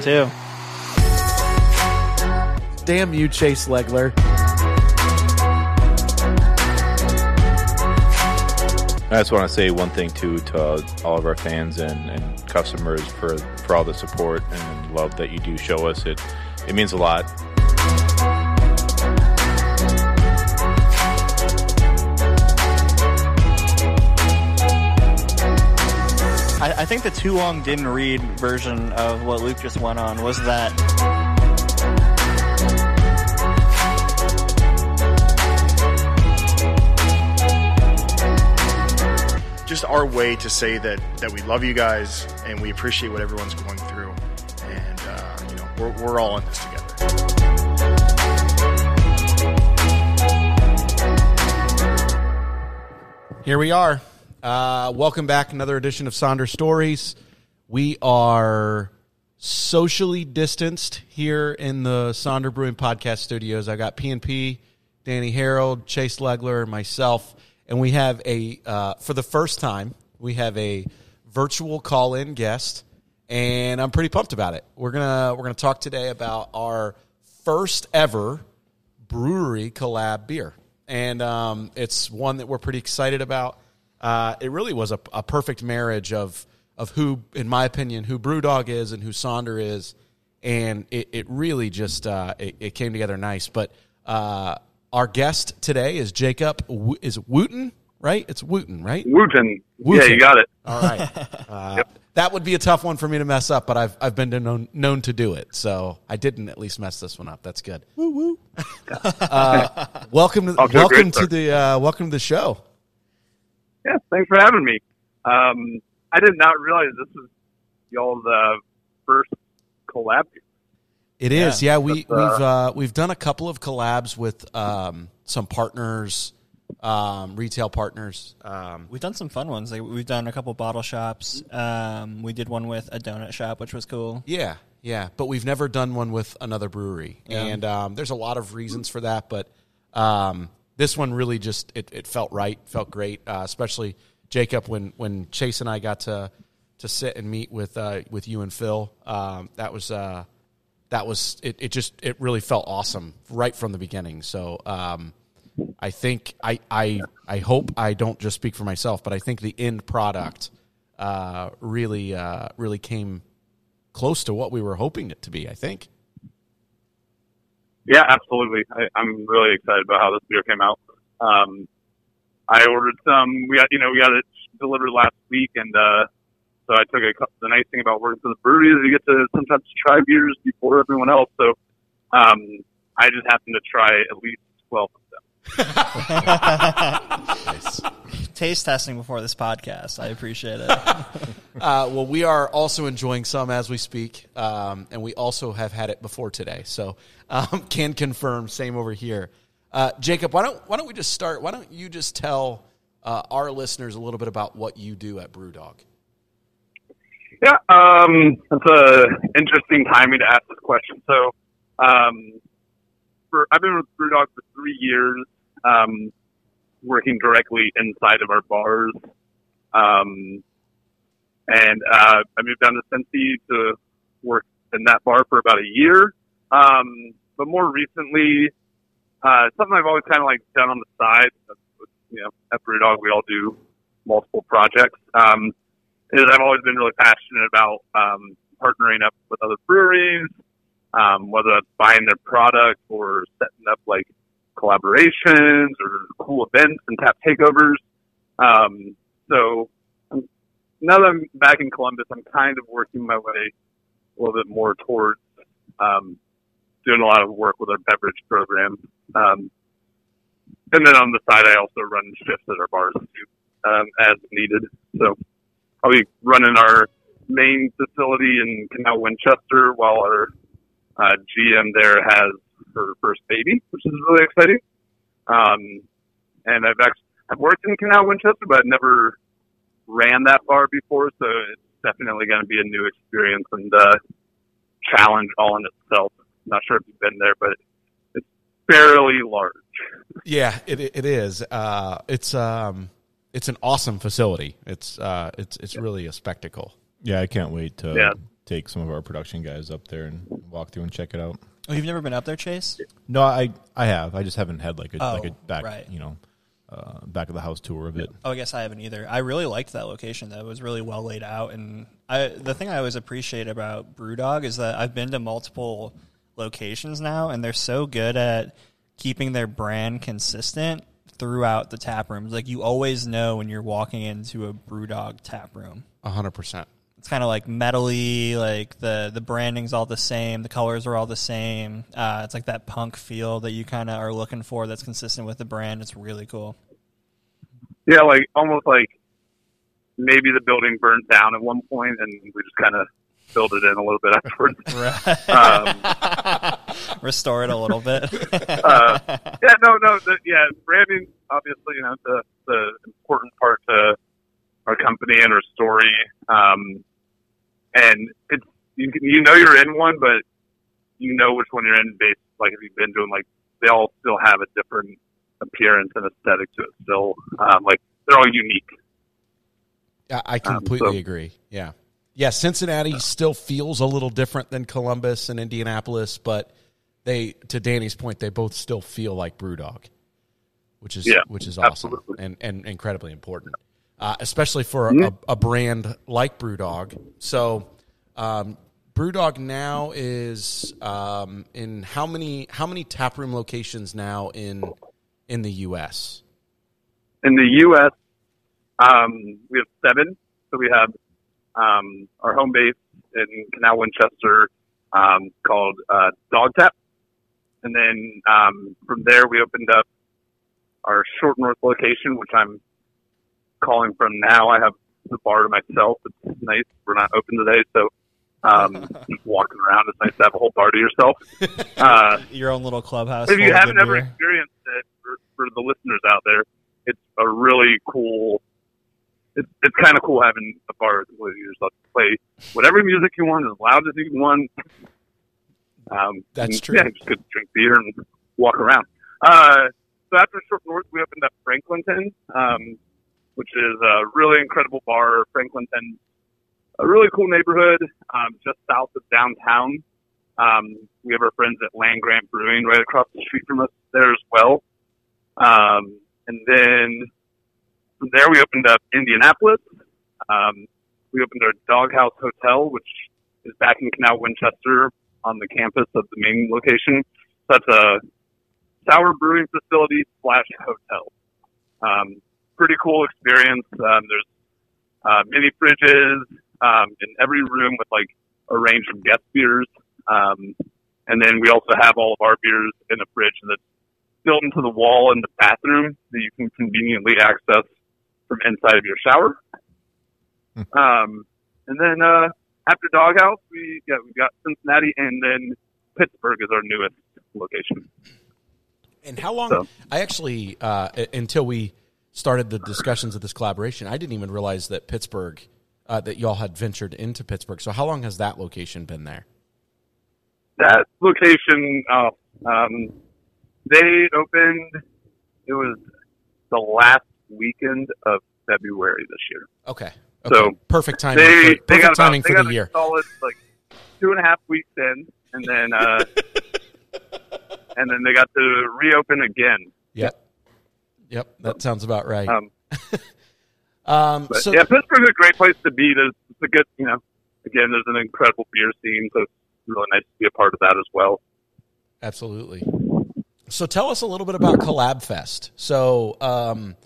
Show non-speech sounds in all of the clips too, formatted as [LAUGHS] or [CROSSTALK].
awesome too. Damn you, Chase Legler. I just want to say one thing too to all of our fans and, and customers for for all the support and love that you do show us. It it means a lot. Think the too long didn't read version of what Luke just went on was that just our way to say that that we love you guys and we appreciate what everyone's going through, and uh, you know we're we're all in this together. Here we are. Uh, welcome back. Another edition of Sonder Stories. We are socially distanced here in the Sonder Brewing Podcast Studios. I got PNP, Danny Harold, Chase Legler, and myself, and we have a uh, for the first time we have a virtual call-in guest, and I'm pretty pumped about it. We're gonna we're gonna talk today about our first ever brewery collab beer, and um, it's one that we're pretty excited about. Uh, it really was a, a perfect marriage of of who, in my opinion, who BrewDog is and who Sonder is, and it, it really just uh, it, it came together nice. But uh, our guest today is Jacob Wo- is Wooten, right? It's Wooten, right? Wooten. Wooten. Yeah, you got it. All right. [LAUGHS] Uh, That would be a tough one for me to mess up, but I've I've been known known to do it, so I didn't at least mess this one up. That's good. Woo woo. uh, welcome to Off to a great welcome to start. the uh, welcome to the show. Yeah, thanks for having me. Um, I did not realize this was y'all's uh, first collab. It is, yeah. we uh, we've uh, we've done a couple of collabs with um, some partners, um, retail partners. Um, we've done some fun ones. Like we've done a couple bottle shops. Um, we did one with a donut shop, which was cool. Yeah, yeah, but we've never done one with another brewery, and um, there's a lot of reasons for that. But um, this one really just it, it felt right, felt great, uh, especially Jacob when when Chase and I got to to sit and meet with uh, with you and Phil. Um, that was uh, that was it, it. Just it really felt awesome right from the beginning. So. Um, I think I, I I hope I don't just speak for myself, but I think the end product uh, really uh, really came close to what we were hoping it to be. I think. Yeah, absolutely. I, I'm really excited about how this beer came out. Um, I ordered some. We got you know we got it delivered last week, and uh, so I took a. cou- The nice thing about working for the brewery is you get to sometimes try beers before everyone else. So um, I just happened to try at least twelve of them. [LAUGHS] [LAUGHS] Taste testing before this podcast. I appreciate it. [LAUGHS] Uh, well, we are also enjoying some as we speak, um, and we also have had it before today, so um, [LAUGHS] can confirm. Same over here. Uh, Jacob, why don't why don't we just start? Why don't you just tell uh, our listeners a little bit about what you do at BrewDog? Yeah, um, that's a interesting timing to ask this question. So, um, for I've been with BrewDog for three years, um, working directly inside of our bars, um, and uh, I moved down to Cincy to work in that bar for about a year. Um, but more recently, uh, something I've always kind of like done on the side. You know, at BrewDog we all do multiple projects. Um, is I've always been really passionate about um, partnering up with other breweries, um, whether that's buying their product or setting up like collaborations or cool events and tap takeovers. Um, so now that I'm back in Columbus, I'm kind of working my way a little bit more towards um, doing a lot of work with our beverage program. Um, and then on the side, I also run shifts at our bars too, um, as needed. So I'll be running our main facility in Canal Winchester while our uh, GM there has her first baby, which is really exciting. Um, and I've actually I've worked in Canal Winchester, but I've never ran that far before, so it's definitely going to be a new experience and uh, challenge all in itself. Not sure if you've been there, but it's fairly large. Yeah, it it is. Uh, it's um, it's an awesome facility. It's uh, it's it's really a spectacle. Yeah, I can't wait to Yeah. take some of our production guys up there and walk through and check it out. Oh, you've never been up there, Chase? No, I I have. I just haven't had like a Oh, like a back right. you know uh, back of the house tour of it. Oh, I guess I haven't either. I really liked that location. That was really well laid out, and I the thing I always appreciate about BrewDog is that I've been to multiple locations now, and they're so good at keeping their brand consistent throughout the tap rooms. Like you always know when you're walking into a BrewDog tap room. hundred percent. It's kind of like metally, like the the branding's all the same, the colors are all the same. Uh, it's like that punk feel that you kind of are looking for. That's consistent with the brand. It's really cool. Yeah, like almost like maybe the building burnt down at one point, and we just kind of filled it in a little bit afterwards. [LAUGHS] um, Restore it a little bit. [LAUGHS] uh, yeah, no, no, the, yeah, branding obviously, you know, the the important part to our company and our story. Um, and it's you, you know you're in one, but you know which one you're in based like if you've been doing like they all still have a different appearance and aesthetic to it. Still, um, like they're all unique. I, I Um, completely so- agree. Yeah. Yeah, Cincinnati still feels a little different than Columbus and Indianapolis, but they to Danny's point, they both still feel like Brewdog, which is Yeah, which is awesome absolutely. and, and incredibly important. Uh, especially for a, a brand like Brewdog. So um, Brewdog now is um, in how many how many taproom locations now in in the US? In the U.S., um, we have seven. So we have um, our home base in Canal Winchester um, called uh, Dog Tap. And then um, from there, we opened up our Short North location, which I'm calling from now. I have the bar to myself. It's nice. We're not open today, so um, [LAUGHS] walking around. It's nice to have a whole bar to yourself. [LAUGHS] Uh, Your own little clubhouse. if you haven't ever beer. experienced it, for, for the listeners out there, it's a really cool. It's it's kind of cool having a bar where you just play whatever music you want as loud as you want. Um, That's and, true. Yeah, just could drink beer and walk around. Uh, so after Short North, we opened up Franklinton, um, which is a really incredible bar. Franklinton, a really cool neighborhood um, just south of downtown. Um, we have our friends at Land Grant Brewing right across the street from us there as well. Um, and then from there, we opened up Indianapolis. Um, we opened our Doghouse Hotel, which is back in Canal Winchester on the campus of the main location. That's a sour brewing facility slash hotel. Um, pretty cool experience. Um, there's uh, mini fridges um, in every room with like a range of guest beers. Um, and then we also have all of our beers in a fridge that's built into the wall in the bathroom that you can conveniently access from inside of your shower. um, and then uh, after Doghouse, we yeah we got Cincinnati, and then Pittsburgh is our newest location. And how long? So- I actually, uh, until we started the discussions of this collaboration, I didn't even realize that Pittsburgh, uh, that y'all had ventured into Pittsburgh. So how long has that location been there? That location, uh, um, they opened. It was the last weekend of February this year. Okay. So, perfect timing. They for, they perfect got about, timing they for got the year. solid like two and a half weeks in, and then uh, [LAUGHS] and then they got to reopen again. Yep. Yep. That sounds about right. Um, [LAUGHS] Um, But so yeah, Pittsburgh's a great place to be. There's it's a good, you know, again, there's an incredible beer scene, so it's really nice to be a part of that as well. Absolutely. So tell us a little bit about Collab Fest. So um,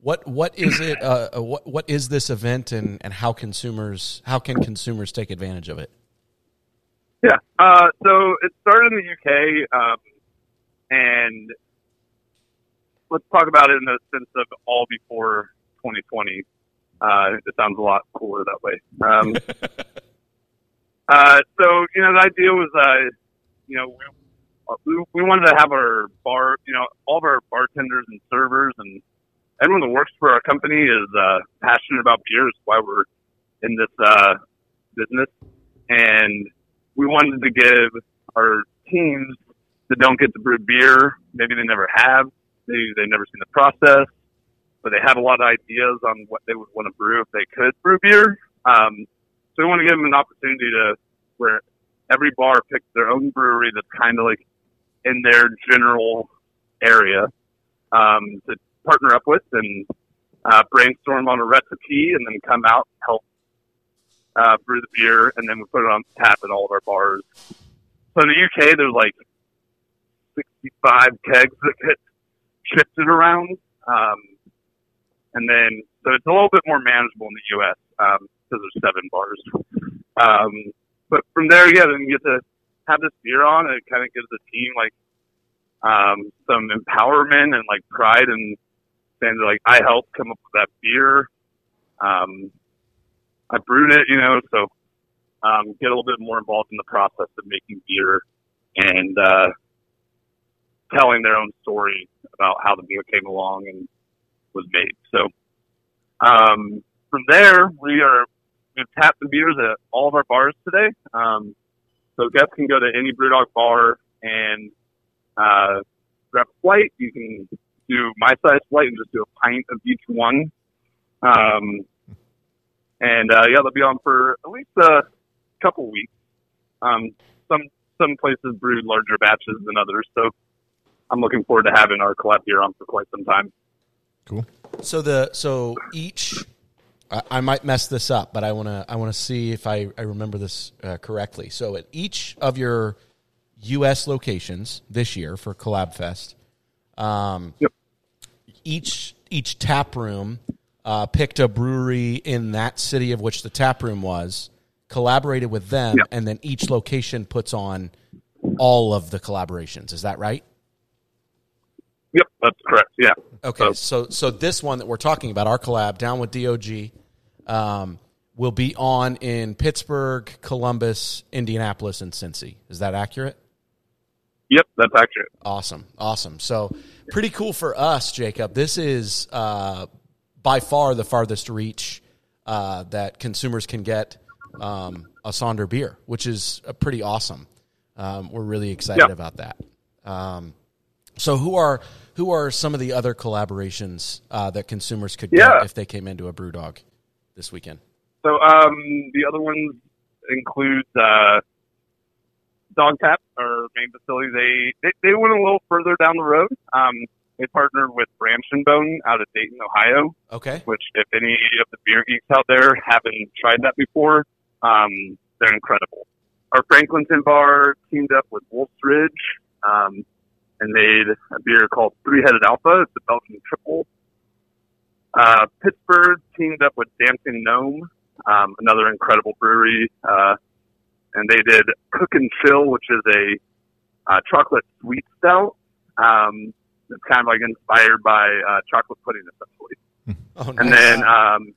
what what is it? Uh, uh, what what is this event, and, and how consumers how can consumers take advantage of it? Yeah. Uh, so it started in the UK, um, and let's talk about it in the sense of all before 2020. Uh, it sounds a lot cooler that way. Um, [LAUGHS] uh, so you know, the idea was, uh, you know, we, we wanted to have our bar, you know, all of our bartenders and servers and everyone that works for our company is uh, passionate about beer. Is why we're in this uh, business, and we wanted to give our teams that don't get to brew beer, maybe they never have, they've never seen the process, but they have a lot of ideas on what they would want to brew if they could brew beer. Um, So we want to give them an opportunity to where every bar picks their own brewery that's kind of like in their general area um, to partner up with and uh, brainstorm on a recipe and then come out and help uh, brew the beer and then we put it on tap at all of our bars. So in the UK, there's like 65 kegs that get shifted around. Um, and then, so it's a little bit more manageable in the U.S. Um, because there's seven bars. Um, but from there, yeah, then you get to have this beer on, and it kind of gives the team like um, some empowerment and like pride and saying like I helped come up with that beer. Um, I brewed it, you know, so um, get a little bit more involved in the process of making beer and uh, telling their own story about how the beer came along and was made. So um, from there, we are we've tapped the beers at all of our bars today. Um, so guests can go to any BrewDog bar and uh, grab a flight. You can do my size flight and just do a pint of each one. Um, and uh, yeah, they'll be on for at least a couple weeks. Um, some some places brew larger batches than others, so I'm looking forward to having our collab beer on for quite some time. Cool. So the so each I, I might mess this up, but I want to I want to see if I, I remember this uh, correctly. So at each of your U.S. locations this year for Collab Fest, um, Yep. each each tap room uh, picked a brewery in that city of which the tap room was, collaborated with them, Yep. and then each location puts on all of the collaborations. Is that right? Yep, that's correct. Yeah. Okay, So- so so this one that we're talking about, our collab down with DOG, um, will be on in Pittsburgh, Columbus, Indianapolis, and Cincy. Is that accurate? Yep, that's accurate. Awesome, awesome. So pretty cool for us, Jacob. This is uh, by far the farthest reach uh, that consumers can get um, a Sonder beer, which is uh, pretty awesome. Um, we're really excited Yeah. about that. Um, so who are who are some of the other collaborations uh, that consumers could get if they came into a BrewDog this weekend? So um, the other ones include uh, Dog Tap, our main facility. They, they they went a little further down the road. Um, they partnered with Branch and Bone out of Dayton, Ohio. Okay, Which, if any of the beer geeks out there haven't tried that before, um, they're incredible. Our Franklinton bar teamed up with Wolf's Ridge um, and made a beer called Three Headed Alpha. It's a Belgian triple. Uh, Pittsburgh teamed up with Dancing Gnome, um, another incredible brewery, uh, and they did Cook and Chill, which is a uh, chocolate sweet stout. Um, it's kind of like inspired by uh, chocolate pudding, essentially. [LAUGHS] oh, And then, um,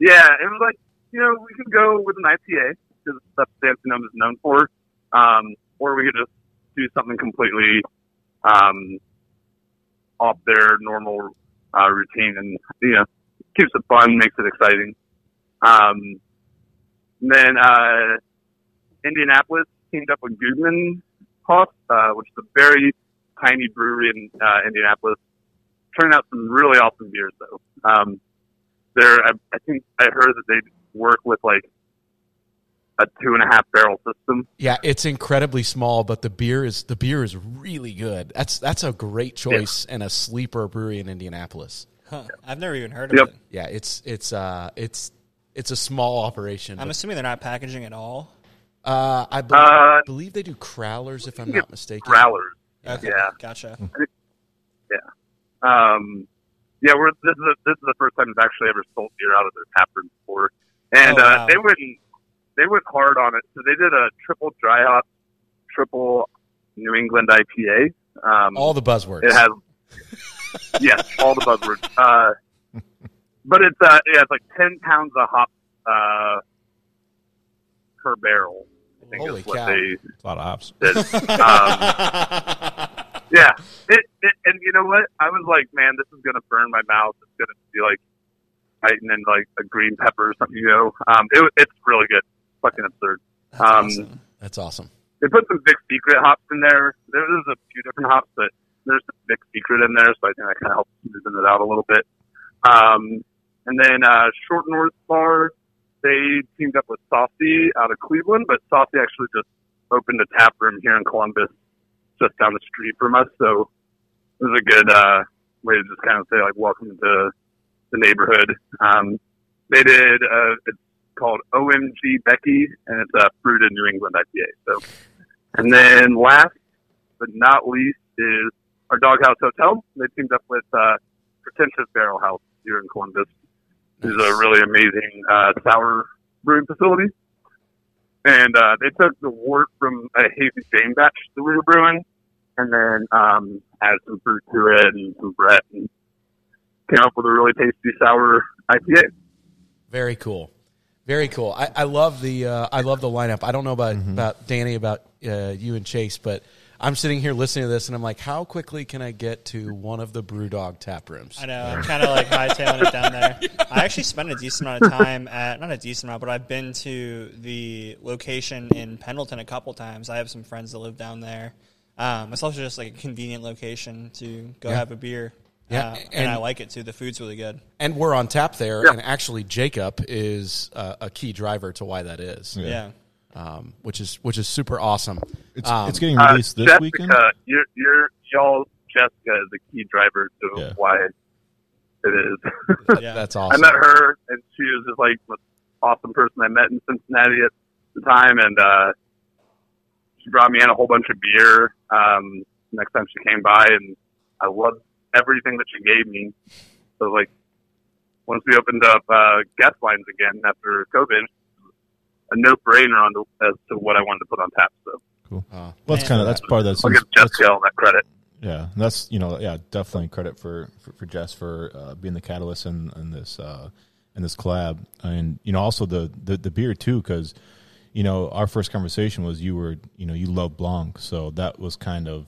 yeah, it was like, you know, we could go with an IPA because that's Dancing Gnome is known for, um, or we could just do something completely um, off their normal uh, routine and, you know, keeps it fun, makes it exciting. Um, then uh, Indianapolis teamed up with Guggman Haus, uh, which is a very tiny brewery in uh, Indianapolis turning out some really awesome beers though. Um, there, I, I think I heard that they work with like a two and a half barrel system. Yeah, it's incredibly small, but the beer is the beer is really good. That's that's a great choice and a sleeper brewery in Indianapolis. Huh. I've never even heard of Yep. it. Yeah, it's it's uh it's it's a small operation. I'm assuming they're not packaging at all. uh, I be- Uh, believe they do crowlers, if I'm not mistaken. Growlers. Okay, Yeah. gotcha. Um, yeah, we're this is the, this is the first time they've actually ever sold beer out of their tap room before, and Oh, uh, wow. they went they went hard on it. So they did a triple dry hop, triple New England IPA. Um, All the buzzwords. It has, yes, all the buzzwords. Uh, but it's uh, yeah, it's like ten pounds of hop uh, per barrel. I think Holy is what cow. they a lot of hops. did. [LAUGHS] um, yeah, it, it, and you know what? I was like, man, this is gonna burn my mouth. It's gonna be like biting in like a green pepper or something. You know, um, it, it's really good. Fucking absurd. That's Um, awesome. That's awesome. They put some big secret hops in there. There's a few different hops, but there's a big secret in there, so I think that kind of helps smoothen it out a little bit. Um, and then uh, Short North Bar they teamed up with Saucy out of Cleveland, but Saucy actually just opened a tap room here in Columbus, just down the street from us. So it was a good uh, way to just kind of say like, "Welcome to the neighborhood." Um, they did uh, called OMG Becky, and it's a fruited New England IPA. So, and then last but not least is our Doghouse Hotel. They teamed up with uh, Pretentious Barrel House here in Columbus. This is a really amazing uh, sour brewing facility. And uh, they took the wort from a hazy Jane batch that we were brewing, and then um, added some fruit to it and some Brett, and came up with a really tasty sour IPA. Very cool. Very cool. I, I love the uh, I love the lineup. I don't know about about Danny about uh, you and Chase, but I'm sitting here listening to this and I'm like, how quickly can I get to one of the BrewDog tap rooms? I know. I'm kind of like hightailing it down there. I actually spent a decent amount of time at, not a decent amount, but I've been to the location in Pendleton a couple times. I have some friends that live down there. Um, it's also just like a convenient location to go Yeah. have a beer. Yeah, Uh, and, and- I like it too. The food's really good. And we're on tap there, Yeah. and actually Jacob is uh, a key driver to why that is, Yeah. um, which is which is super awesome. It's, Um, it's getting Uh, released this Jessica, weekend. You're, you're, y'all, Jessica is a key driver to Yeah. why it is. Yeah. That's awesome. I met her, and she was just like the awesome person I met in Cincinnati at the time, and uh, she brought me in a whole bunch of beer. Um, next time she came by, and I loved everything that she gave me. So like, once we opened up uh, guest lines again after COVID, a no brainer on the, as to what I wanted to put on tap. So Cool. Uh, Well, that's kind of that's part of that. I'll give that's- Jessica all that credit. Yeah, and that's you know yeah definitely credit for for, for Jess for uh, being the catalyst in, in this uh, in this collab, and you know also the the, the beer too because you know our first conversation was you were you know you love Blanc, so that was kind of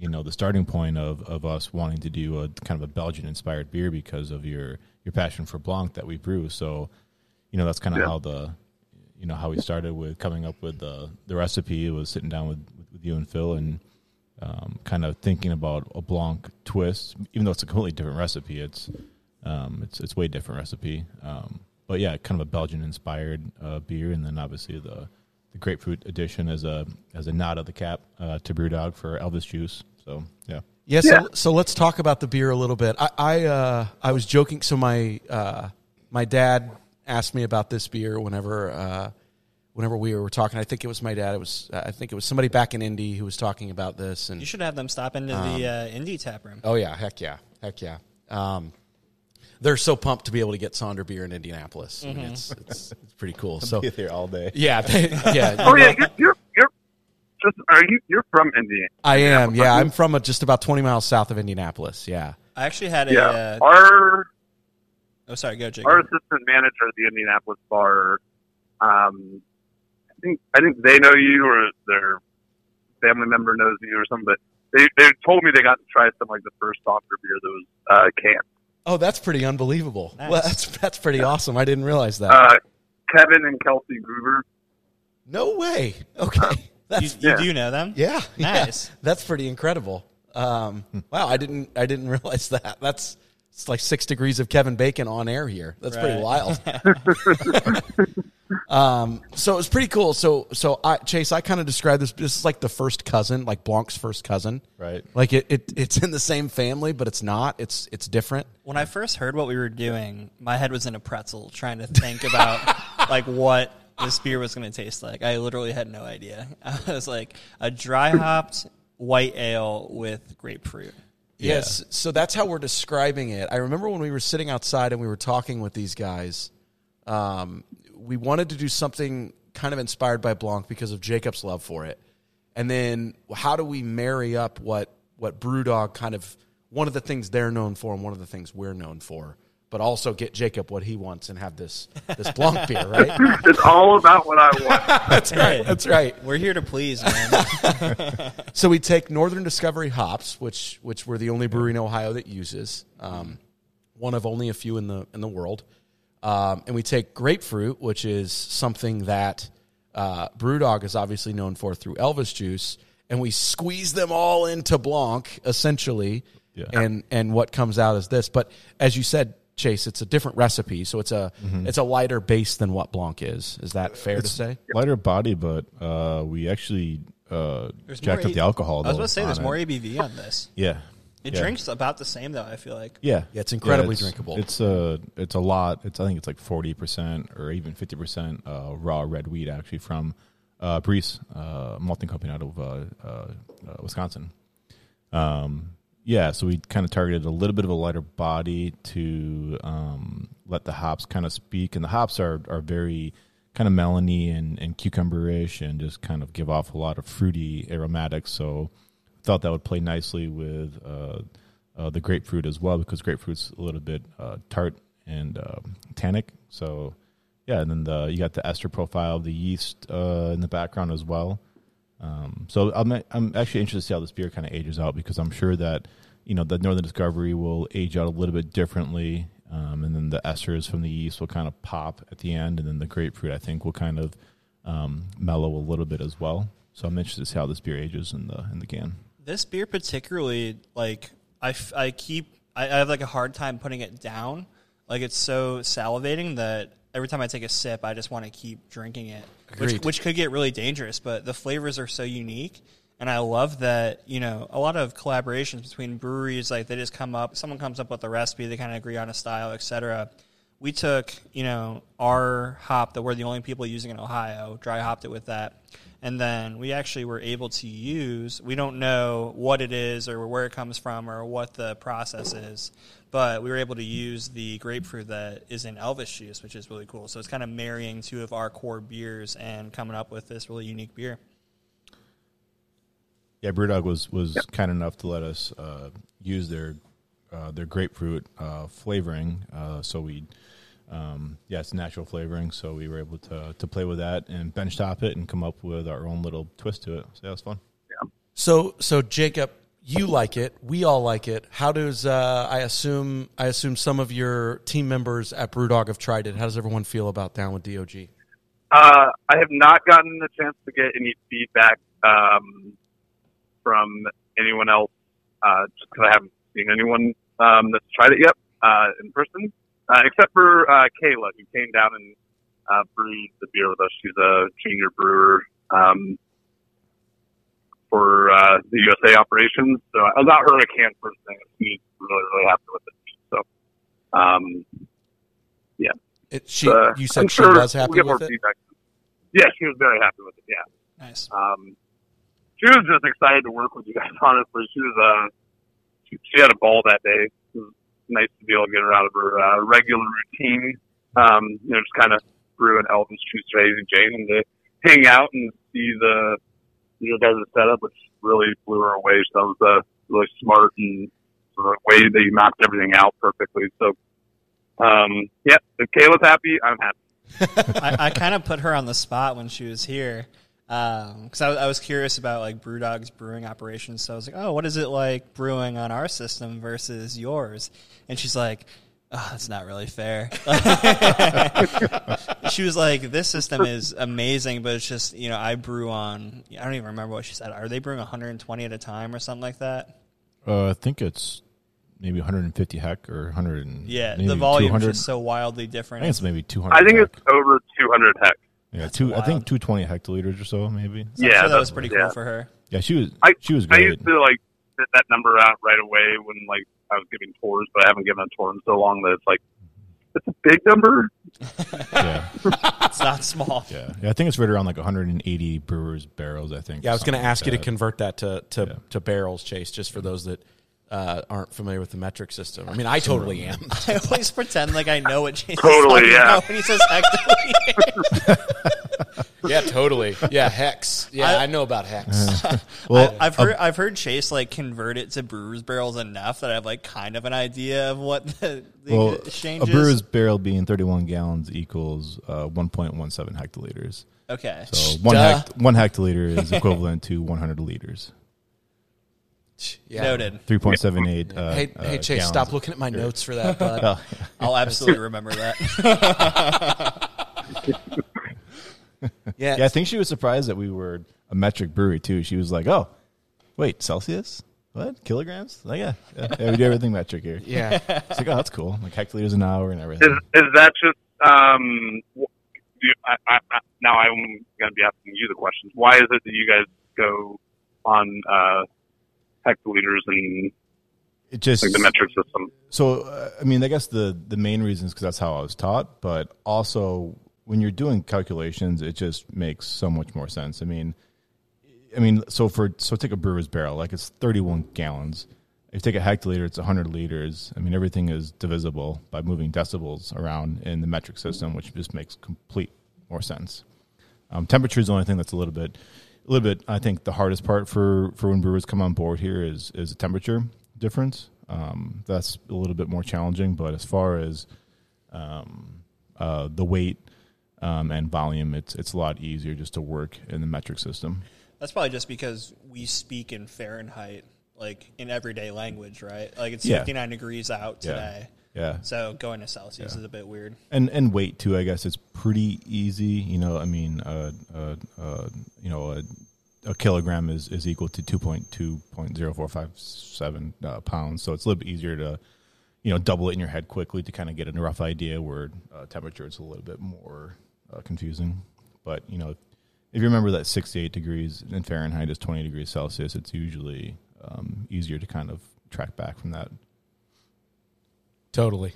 you know the starting point of, of us wanting to do a kind of a Belgian inspired beer because of your your passion for Blanc that we brew. So you know that's kind of Yeah. how the you know how we started with coming up with the the recipe. It was sitting down with with you and Phil and um, kind of thinking about a Blanc twist, even though it's a completely different recipe. It's um, it's it's way different recipe. Um, but yeah, kind of a Belgian inspired uh, beer, and then obviously the the grapefruit edition as a as a nod of the cap uh, to BrewDog for Elvis Juice. So yeah, Yeah, so, Yeah. so let's talk about the beer a little bit. I I, uh, I was joking. So my uh, my dad asked me about this beer whenever uh, whenever we were talking. I think it was my dad. It was I think it was somebody back in Indy who was talking about this. And You should have them stop into the uh, Indy tap room. oh yeah, heck yeah, heck yeah. Um, they're so pumped to be able to get Sonder beer in Indianapolis. I mean, it's, it's it's pretty cool. [LAUGHS] So be there all day. yeah, they, [LAUGHS] yeah. Oh yeah, you're you're, you're just are you you're from Indiana? I am. Yeah, I'm from a, just about 20 miles south of Indianapolis. Yeah. I actually had a. Yeah, Uh, our oh, sorry. Go, Jake. our assistant manager at the Indianapolis bar. Um, I think I think they know you or their family member knows you or something. But they they told me they got to try some like the first Sonder beer that was uh, canned. Oh, that's pretty unbelievable. Nice. Well, that's that's pretty awesome. I didn't realize that. Uh, Kevin and Kelsey Groover. no way. Okay. You, That's you Yeah. do know them? yeah. yeah. Nice. [LAUGHS] That's pretty incredible. Um, wow, I didn't I didn't [LAUGHS] realize that. That's it's like six degrees of Kevin Bacon on air here. That's pretty wild. [LAUGHS] um, so it was pretty cool. So so I, Chase, I kind of described this. This is like the first cousin, like Blanc's first cousin. Right. Like it, it it's in the same family, but it's not. It's it's different. When I first heard what we were doing, my head was in a pretzel trying to think about like what this beer was going to taste like. I literally had no idea. [LAUGHS] I was like a dry hopped white ale with grapefruit. Yes. So that's how we're describing it. I remember when we were sitting outside and we were talking with these guys. Um, we wanted to do something kind of inspired by Blanc because of Jacob's love for it, and then how do we marry up what what BrewDog kind of one of the things they're known for and one of the things we're known for, but also get Jacob what he wants and have this this Blanc beer, right? [LAUGHS] It's all about what I want. [LAUGHS] That's right. That's right. We're here to please, man. [LAUGHS] So we take Northern Discovery hops, which which we're the only brewery in Ohio that uses, um, one of only a few in the in the world, um, and we take grapefruit, which is something that uh, BrewDog is obviously known for through Elvis Juice, and we squeeze them all into Blanc essentially, Yeah. and and what comes out is this. But as you said, Chase, it's a different recipe, so it's a Mm-hmm. it's a lighter base than what Blanc is. Is that fair to say? lighter body, but uh, we actually uh, There's jacked more up the A- alcohol. I was though, about to say there's it. more ABV on this. Yeah, It Yeah. drinks about the same though. I feel like. Yeah, Yeah, it's incredibly it's- drinkable. It's a it's a lot. It's I think it's like forty percent or even fifty percent uh, raw red wheat actually from uh, Briess uh, malting company out of uh, uh, uh, Wisconsin. Um, yeah, so we kind of targeted a little bit of a lighter body to um, let the hops kind of speak, and the hops are are very kind of melony and, and cucumber-ish and just kind of give off a lot of fruity aromatics. So thought that would play nicely with uh, uh, the grapefruit as well because grapefruit's a little bit uh, tart and um tannic. So yeah, and then the you got the ester profile of the yeast uh, in the background as well. Um, so I'm I'm actually interested to see how this beer kind of ages out because I'm sure that you know the Northern Discovery will age out a little bit differently, um, and then the esters from the yeast will kind of pop at the end, and then the grapefruit I think will kind of um, mellow a little bit as well. So I'm interested to see how this beer ages in the in the can. This beer particularly, like I, f- I keep I, I have like a hard time putting it down. Like it's so salivating that every time I take a sip, I just want to keep drinking it, which Agreed. which could get really dangerous. But the flavors are so unique, and I love that you know a lot of collaborations between breweries. Like they just come up, someone comes up with a recipe, they kind of agree on a style, etc. We took you know our hop that we're the only people using in Ohio, dry hopped it with that, and then we actually were able to use. We don't know what it is or where it comes from or what the process is, but we were able to use the grapefruit that is in Elvis juice, which is really cool. So it's kind of marrying two of our core beers and coming up with this really unique beer. Yeah, Brewdog was was kind enough to let us uh, use their uh, their grapefruit uh, flavoring. Uh, so we, um, yeah, it's natural flavoring. So we were able to to play with that and benchtop it and come up with our own little twist to it. So that was fun. Yeah. So so Jacob, you like it, we all like it. How does uh, I assume I assume some of your team members at BrewDog have tried it. How does everyone feel about Down with DOG? Uh, I have not gotten the chance to get any feedback um, from anyone else, uh, just because I haven't seen anyone um, that's tried it yet uh, in person, uh, except for uh, Kayla, who came down and uh, brewed the beer with us. She's a junior brewer um, for uh, the USA operations. So I got her a can first thing. She's really, really happy with it. So, um, It, she, uh, you I'm said she sure was we'll happy more with it. feedback. Yeah, she was very happy with it. Yeah. Nice. Um, she was just excited to work with you guys. [LAUGHS] Honestly, she was uh, she, she had a ball that day. It was nice to be able to get her out of her uh, regular routine. Um, you know, just kind of brew an Elvis Juice Raising Jane and to hang out and see the your guys' setup, which really blew her away. So that was uh, really smart and sort of way that you mapped everything out perfectly. So, um, yeah, if Kayla's happy, I'm happy. [LAUGHS] I, I kind of put her on the spot when she was here because I, I was curious about like BrewDog's brewing operations. So I was like, "Oh, what is it like brewing on our system versus yours?" And she's like, "Oh, that's not really fair." [LAUGHS] she was like, "This system is amazing, but it's just you know I brew on I don't even remember what she said. Are they brewing 120 at a time or something like that?" Uh, I think it's maybe 150 heck or 100. And Yeah, the volume is 200. so wildly I different. think it's maybe 200. I think heck. it's over 200 hex. Yeah, two. I wild. think 220 hectoliters or so, maybe. So I'm yeah, sure that was pretty yeah. cool for her. Yeah, she was. I she was great. I used to like spit that number out right away when like I was giving tours, but I haven't given a tour in so long that it's like it's a big number. [LAUGHS] yeah, [LAUGHS] It's not small. yeah, yeah. I think it's right around like 180 brewers barrels. I think. Yeah, I was going to ask like you to convert that to to, Yeah. to barrels, Chase, just for those that uh, aren't familiar with the metric system. I mean, I totally [LAUGHS] am. [LAUGHS] I always pretend like I know what Jason's Totally, talking yeah. about when he says hectoliter. [LAUGHS] yeah, totally. Yeah, hex. Yeah, I, know about hex. Well, I've heard I've heard Chase like convert it to brewers barrels enough that I have like kind of an idea of what the, the well, exchange a is. brewer's barrel being 31 gallons equals uh, 1.17 hectoliters. okay. So one hect- one hectoliter is equivalent to 100 liters. Yeah. Noted. 3.78. Uh, Hey, uh, hey, Chase, gallons. stop looking at my notes for that, bud. [LAUGHS] Oh, [LAUGHS] I'll absolutely remember that. [LAUGHS] yeah, yeah, I think she was surprised that we were a metric brewery too. She was like, "Oh, wait, Celsius? what kilograms? Like yeah, yeah, yeah, we do everything metric here. Yeah. It's like oh, that's cool. Like hectoliters an hour and everything. Is is that just um? Do you, I, I, I, now I'm gonna be asking you the questions. Why is it that you guys go on uh, hectoliters and It just like the metric system? So, uh, I mean, I guess the the main reason is because that's how I was taught, but also when you're doing calculations, it just makes so much more sense. I mean, I mean, so for so take a brewer's barrel, like it's 31 gallons. If you take a hectoliter, it's 100 liters. I mean, everything is divisible by moving decibels around in the metric system, which just makes complete more sense. Um, temperature is the only thing that's a little bit, a little bit. I think the hardest part for for when brewers come on board here is is the temperature difference. Um, that's a little bit more challenging, but as far as um, uh, the weight um, and volume, it's it's a lot easier just to work in the metric system. That's probably just because we speak in Fahrenheit, like in everyday language, right? Like it's Yeah. 59 degrees out today. Yeah, So going to Celsius is a bit weird. and and weight too. I guess it's pretty easy. You know, I mean, uh, uh, uh, you know, a, a kilogram is, is equal to two point two point zero four five seven uh, pounds. So it's a little bit easier to, you know, double it in your head quickly to kind of get a rough idea. Where uh, temperature is a little bit more uh, confusing. But you know, if you remember that sixty eight degrees in Fahrenheit is twenty degrees Celsius, it's usually um, easier to kind of track back from that. Totally.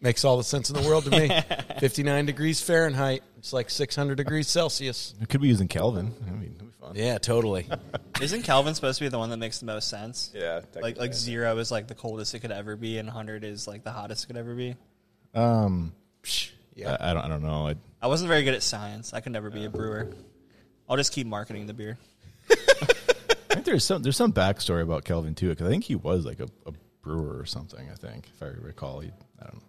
Makes all the sense in the world to me. [LAUGHS] 59 degrees Fahrenheit. It's like 600 degrees Celsius. It could be using Kelvin. I mean, it'd be fun. Yeah, totally. Isn't Kelvin supposed to be the one that makes the most sense? Yeah, Like like zero is like the coldest it could ever be, and 100 is like the hottest it could ever be. Um, Yeah. I, I don't. I don't know. I, I wasn't very good at science. I could never be a brewer. I'll just keep marketing the beer. [LAUGHS] I think there's some there's some backstory about Kelvin too, because I think he was like a, a brewer or something. I think if I recall, he, I don't know.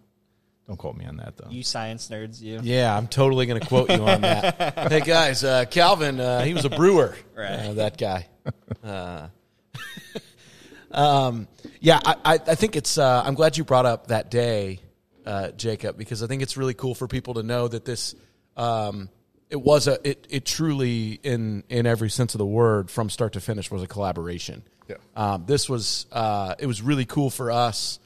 Don't quote me on that though. You science nerds, you. Yeah, I'm totally going to quote you on that. [LAUGHS] hey guys, uh, Kelvin, uh, he was a brewer. Right. Uh, that guy. Uh, [LAUGHS] um, yeah, I, I, I think it's. Uh, I'm glad you brought up that day, uh, Jacob, because I think it's really cool for people to know that this. Um, it was a. It, it truly, in in every sense of the word, from start to finish, was a collaboration. Yeah. Um, this was. Uh, it was really cool for us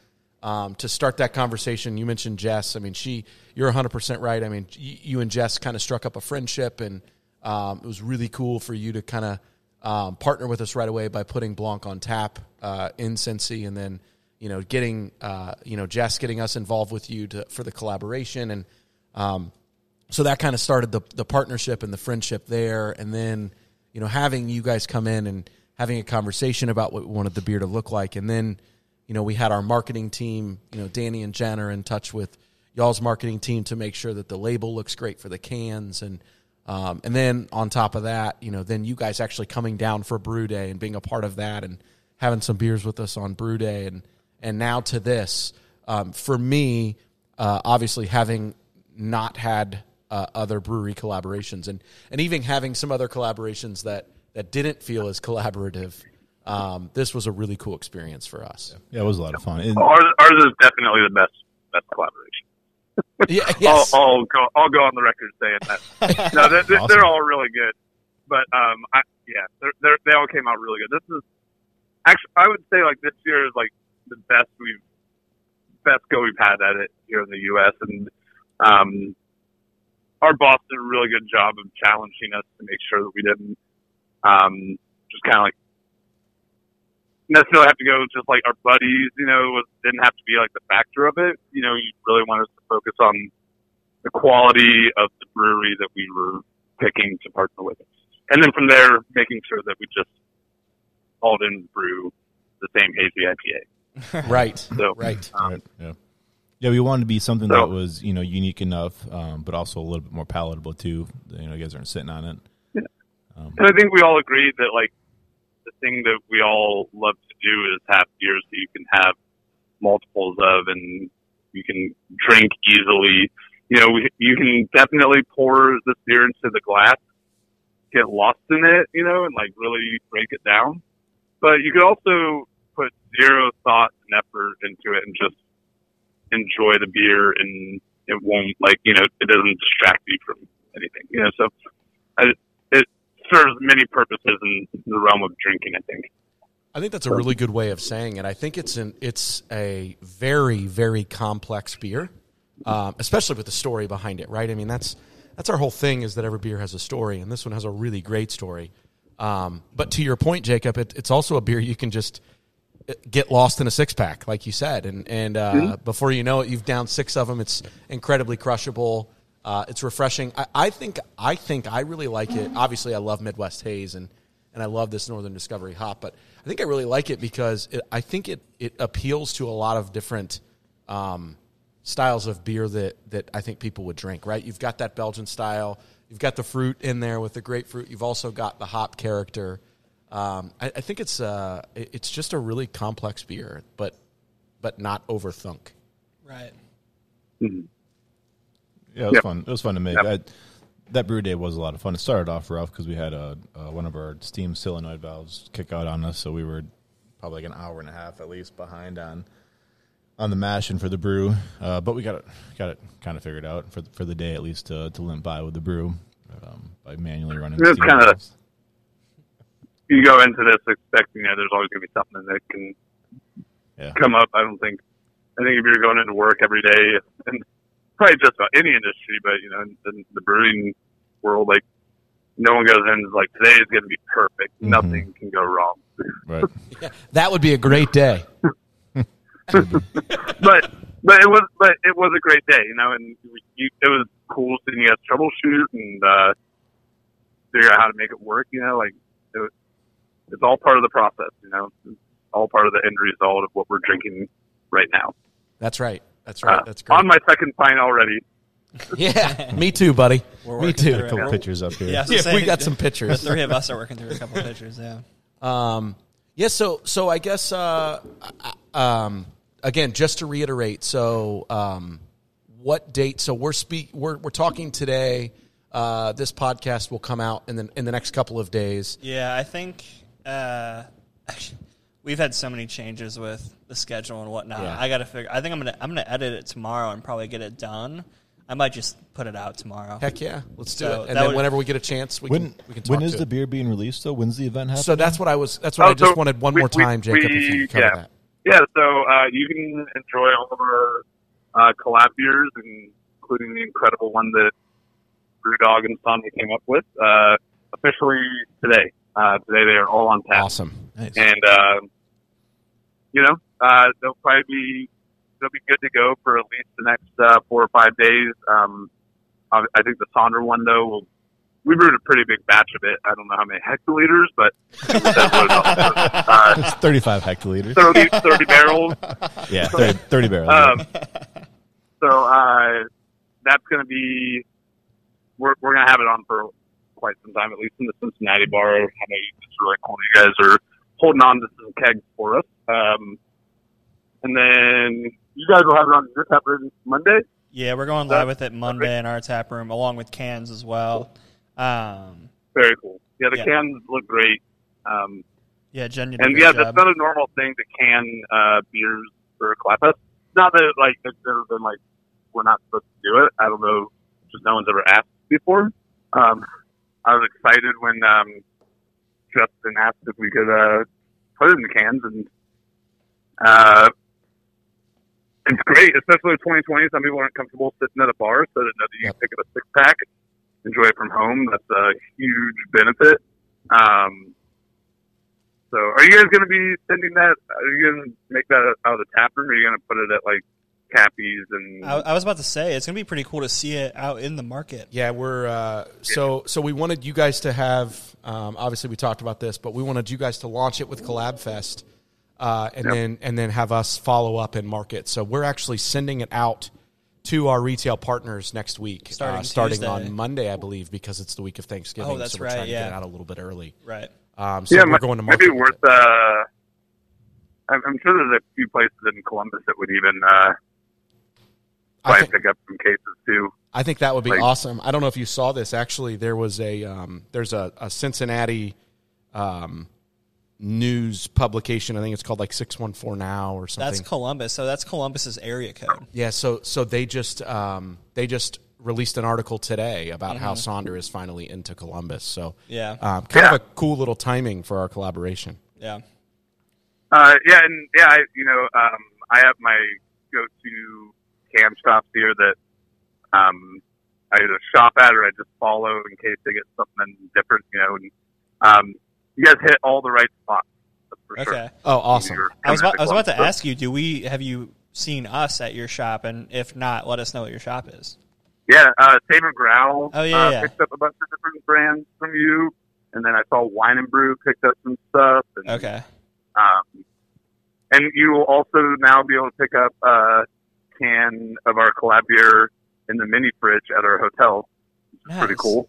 um, to start that conversation. You mentioned Jess. I mean, she, you're 100% right. I mean, you and Jess kind of struck up a friendship, and um, it was really cool for you to kind of um, partner with us right away by putting Blanc on tap uh, in Cincy, and then, you know, getting, uh, you know, Jess getting us involved with you to, for the collaboration. And um, so that kind of started the, the partnership and the friendship there. And then, you know, having you guys come in and having a conversation about what we wanted the beer to look like. And then, you know, we had our marketing team, you know, Danny and Jen are in touch with y'all's marketing team to make sure that the label looks great for the cans. And, um, and then on top of that, you know, then you guys actually coming down for Brew Day and being a part of that and having some beers with us on Brew Day. And, and now to this, um, for me, uh, obviously having not had uh, other brewery collaborations and, and even having some other collaborations that, that didn't feel as collaborative. Um, this was a really cool experience for us. yeah, it was a lot of fun. And, Ours, ours is definitely the best best collaboration. Yeah, [LAUGHS] yes. I'll, I'll go. I'll go on the record saying that. [LAUGHS] no, they're, they're, Awesome. they're all really good, but um, I, yeah, they're, they're, they all came out really good. This is actually, I would say, like this year is like the best we've best go we've had at it here in the U.S. and um, our boss did a really good job of challenging us to make sure that we didn't um, just kind of like necessarily have to go just like our buddies, you know, was, didn't have to be like the factor of it. You know, you really wanted to focus on the quality of the brewery that we were picking to partner with. And then from there, making sure that we just all didn't brew the same hazy IPA. [LAUGHS] right. So, Right. um, Right, yeah, yeah, we wanted to be something So- that was you know unique enough, um, but also a little bit more palatable too. You know, you guys aren't sitting on it. Um, and I think we all agree that like the thing that we all love to do is have beers that you can have multiples of and you can drink easily. You know, we, you can definitely pour this beer into the glass, get lost in it, you know, and like really break it down. But you could also put zero thought and effort into it and just enjoy the beer and it won't like, you know, it doesn't distract you from anything, you know, so I, serves many purposes in the realm of drinking, I think. I think that's a really good way of saying it. I think it's an it's a very very complex beer, um, especially with the story behind it. Right? I mean, that's that's our whole thing is that every beer has a story, and this one has a really great story. Um, but to your point, Jacob, it, it's also a beer you can just uh, get lost in a six pack, like you said, and and uh, before you know it, you've down six of them. It's incredibly crushable. Uh, it's refreshing. I, I think I think I really like it. Obviously, I love Midwest Haze and and I love this Northern Discovery hop, but I think I really like it because it, I think it it appeals to a lot of different um, styles of beer that that I think people would drink. Right? You've got that Belgian style. You've got the fruit in there with the grapefruit. You've also got the hop character. Um, I, I think it's uh, it- it's just a really complex beer, but but not overthunk. Right. Yeah, it was Yep. fun. It was fun to make. Yep. That, that brew day was a lot of fun. It started off rough because we had a, uh one of our steam solenoid valves kick out on us, so we were probably like an hour and a half at least behind on on the mashing for the brew. Uh, but we got it got it kind of figured out for the, for the day at least to, to limp by with the brew um, by manually running. It's steam kinda- You go into this expecting that there's always going to be something that can Yeah. come up. I don't think. I think if you're going into work every day, and probably just about any industry, but you know, in, in the brewing world, like no one goes in and is like today is going to be perfect. Mhm. Nothing can go wrong. Right. [LAUGHS] That would be a great day. [LAUGHS] but but it was but it was a great day, you know, and you, it was cool seeing you guys troubleshoot and uh, figure out how to make it work. You know, like it was, it's all part of the process. You know, it's all part of the end result of what we're drinking right now. That's right. That's right. Uh, That's great. on my second pint already. [LAUGHS] yeah, [LAUGHS] me too, buddy. We're Me too. through it. couple pictures up here. Yeah, I was gonna Yeah, say, we got some The pictures. three of us are working through a couple of pictures. Yeah. Um, yeah, so so I guess uh, uh, um, again, just to reiterate, so um, what date? So we're speak we're we're talking today. Uh, this podcast will come out in the in the next couple of days. Yeah, I think uh, [LAUGHS] actually, we've had so many changes with the schedule and whatnot. Yeah. I got to figure. I think I'm gonna I'm gonna edit it tomorrow and probably get it done. I might just put it out tomorrow. Heck yeah, let's do So it. And then would- whenever we get a chance, we When can we can talk when is to the it. beer being released though? When's the event happening? So that's what I was. That's what I Oh, just so wanted one we- more we- time, Jacob. if you we- cover yeah. that. Yeah, so uh, you can enjoy all of our uh, collab beers, including the incredible one that Brewdog and Son came up with, uh, officially today. Uh, today they are all on tap. Awesome. Nice. and uh, you know uh, they'll probably be they'll be good to go for at least the next uh, four or five days. Um, I, I think the Sonder one though will. We brewed a pretty big batch of it. I don't know how many hectoliters, but that's what it's [LAUGHS] uh, It's 35 hectoliters. 30, 30 barrels. [LAUGHS] Yeah, 30, 30 barrels. Um, so uh, that's going to be we're we're going to have it on for quite some time, at least in the Cincinnati bar. I know it's really cool. You guys are holding on to some kegs for us, um, and then you guys will have it on your tap room Monday. Yeah, we're going live with it Monday in our tap room, along with cans as well. Um, Very cool. Yeah, the Yeah. cans look great. Um, yeah, Jen, you did a and yeah, job. that's not a normal thing to can uh, beers for a clap fest. Not that like it's never been like we're not supposed to do it. I don't know, just no one's ever asked before. Um, I was excited when um, Justin asked if we could uh, put it in the cans, and uh, it's great, especially with 2020. Some people aren't comfortable sitting at a bar, so to know that you can pick up a six pack, enjoy it from home. That's a huge benefit. Um, so, are you guys going to be sending that? Are you going to make that out of the tap room? Or are you going to put it at like Cappy's and? I, I was about to say it's gonna be pretty cool to see it out in the market. Yeah, we're uh, so so. We wanted you guys to have. Um, obviously, we talked about this, but we wanted you guys to launch it with Collab Fest, uh, and Yep. then and then have us follow up and market. So we're actually sending it out to our retail partners next week, Starting uh, starting on Monday, I believe, because it's the week of Thanksgiving. Oh, that's so we're right, trying to get yeah. it out a little bit early. Right. Um, so yeah, we're mi- going to maybe market. with worth. Uh, I'm, I'm sure there's a few places in Columbus that would even I and think- pick up some cases too. I think that would be Like- awesome. I don't know if you saw this. Actually, there was a um, there's a, a Cincinnati um, news publication. I think it's called like six one four now or something. That's Columbus. So that's Columbus's area code. yeah. So so they just um, they just released an article today about how Mm-hmm. Sonder is finally into Columbus. So Yeah. um, kind Yeah. of a cool little timing for our collaboration. Yeah. Uh, yeah, and yeah, I, you know, um, I have my go-to cam shops here that um, I either shop at or I just follow in case they get something different. You know, and um, you guys hit all the right spots. For Okay. sure. Oh, awesome. I was about, I was about to club. ask you, do we have you seen us at your shop? And if not, let us know what your shop is. Yeah, uh, Savor Growl. Oh, yeah, uh, yeah. Picked up a bunch of different brands from you, and then I saw Wine and Brew picked up some stuff. And, Okay. Um, and you will also now be able to pick up a can of our collab beer in the mini fridge at our hotel. It's pretty cool.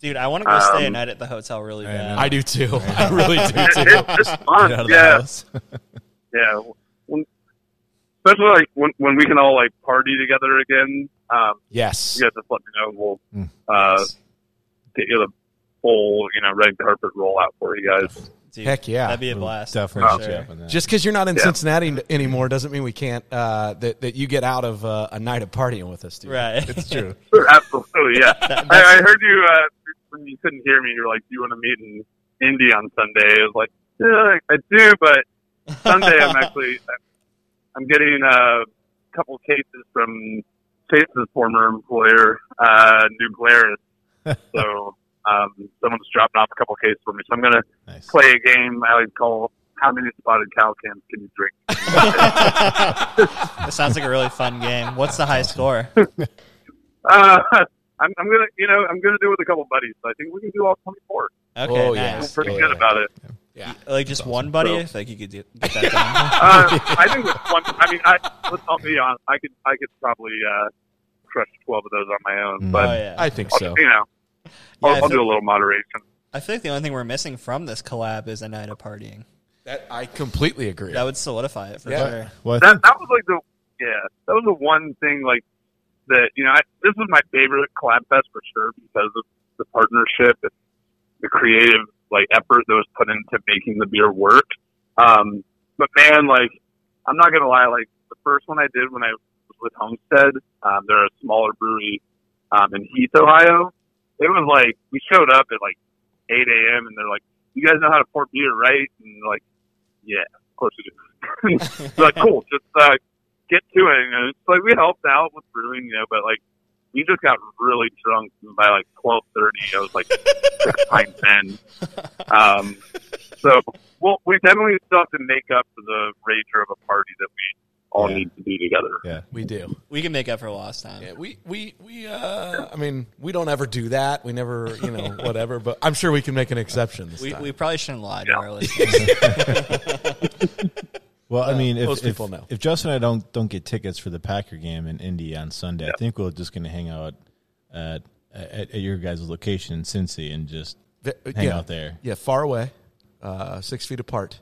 Dude, I want to go stay a Um, night at the hotel really I bad. know. I do too. [LAUGHS] I really do too. it's just fun. Get out of the yeah, house. [LAUGHS] yeah. When, especially like when when we can all like party together again. Um, Yes. you guys just let me know. We'll Mm. uh, get you the full, you know, red carpet rollout for you guys. Dude, Heck yeah. That'd be a blast. Definitely for hit you sure. up on that. Just because you're not in Yeah. Cincinnati anymore doesn't mean we can't uh, that that you get out of uh, a night of partying with us, dude. Right. it's true. [LAUGHS] Sure, Absolutely, yeah. [LAUGHS] I, I heard you uh, when you couldn't hear me. You're like, "Do you want to meet in Indy on Sunday?" I was like, "Yeah, I do, but [LAUGHS] Sunday I'm actually I'm getting a couple cases from Chase's former employer, uh, New Glarus. so um, someone's dropping off a couple cases for me. So I'm gonna Nice. play a game I like call "How many spotted cow cans can you drink?" [LAUGHS] It sounds like a really fun game. What's the high score? [LAUGHS] Uh, I'm, I'm gonna, you know, I'm gonna do it with a couple buddies. So I think we can do all 24. Okay, Oh, nice. yeah. I'm pretty Oh, good yeah. about it. Yeah. Like just one buddy, So- I think you could do, get that [LAUGHS] done. Uh, I think with one, I mean, I let's not be honest. I could, I could probably uh, crush 12 of those on my own. Mm. But oh yeah. I think I'll, so. you know, Yeah, I'll, I I'll do a little moderation. I feel like the only thing we're missing from this collab is a night of partying. That, I completely agree. That would solidify it for Yeah. sure. Well, That that was like the yeah, that was the one thing like that. You know, I, this was my favorite collab fest for sure because of the partnership and the creative like effort that was put into making the beer work. Um, but man, like I'm not gonna lie, like the first one I did when I was with Homestead, um, they're a smaller brewery um, in Heath, Ohio. It was like we showed up at like 8 a.m. and they're like, "You guys know how to pour beer, right?" And like, "Yeah, of course we do." [LAUGHS] Like, "Cool, just uh, get to it." And it's like we helped out with brewing, you know, but like we just got really drunk and by like 12:30. I was like [LAUGHS] pints in. Um, so well, we definitely still have to make up for the rager of a party that we all Yeah. need to be together. yeah. we do. We can make up for lost time. Yeah, we we we. Uh, I mean, we don't ever do that. We never, you know, [LAUGHS] whatever. But I'm sure we can make an exception this We, time. we probably shouldn't lie to our listeners. [LAUGHS] Well, I mean, if, most if, people know. if Justin and I don't don't get tickets for the Packer game in Indy on Sunday, I think we're just going to hang out at, at at your guys' location in Cincy and just V- hang yeah. out there. Yeah, far away, uh, six feet apart,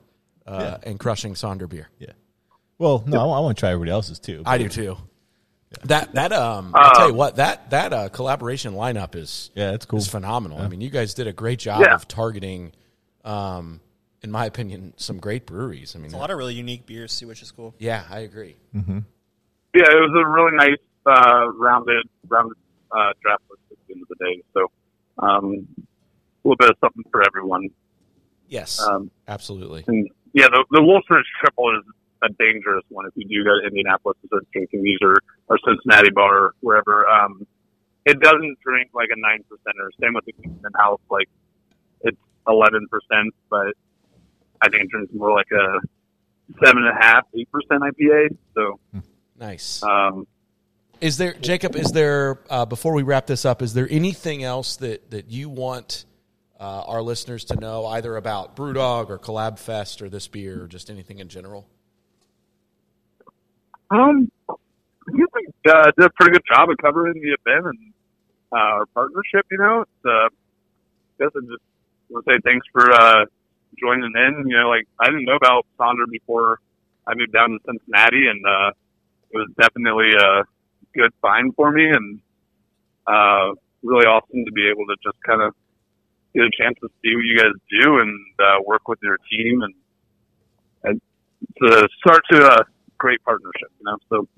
uh, Yeah. and crushing Sonder beer. Yeah. Well, no, I, want to try everybody else's too. I do too. That that um, I'll tell you what that that uh, collaboration lineup is Yeah, it's cool. is phenomenal. I mean, you guys did a great job Yeah. of targeting, um, in my opinion, some great breweries. I mean, a lot of really unique beers too, which is cool. yeah, I agree. Yeah, it was a really nice uh, rounded rounded uh, draft list at the end of the day. So um, a little bit of something for everyone. Yes, Um, absolutely. and yeah, the, the Wolfridge Triple is a dangerous one if you do go to Indianapolis and start drinking these or, or Cincinnati bar or wherever. Um, it doesn't drink like a nine percenter. Same with the Kingston House, like it's eleven percent, but I think it drinks more like a seven and a half, eight percent IPA. So Nice. um, Is there, Jacob? Is there uh, before we wrap this up? Is there anything else that that you want uh, our listeners to know, either about BrewDog or Collab Fest or this beer, or just anything in general? Um, I think uh, did a pretty good job of covering the event and uh, our partnership. You know, it's, uh, I guess I just want to say thanks for uh, joining in. You know, like I didn't know about Sonder before I moved down to Cincinnati, and uh, it was definitely a good find for me, and uh, really awesome to be able to just kind of get a chance to see what you guys do and uh, work with your team and and to start to a great partnership. You know, so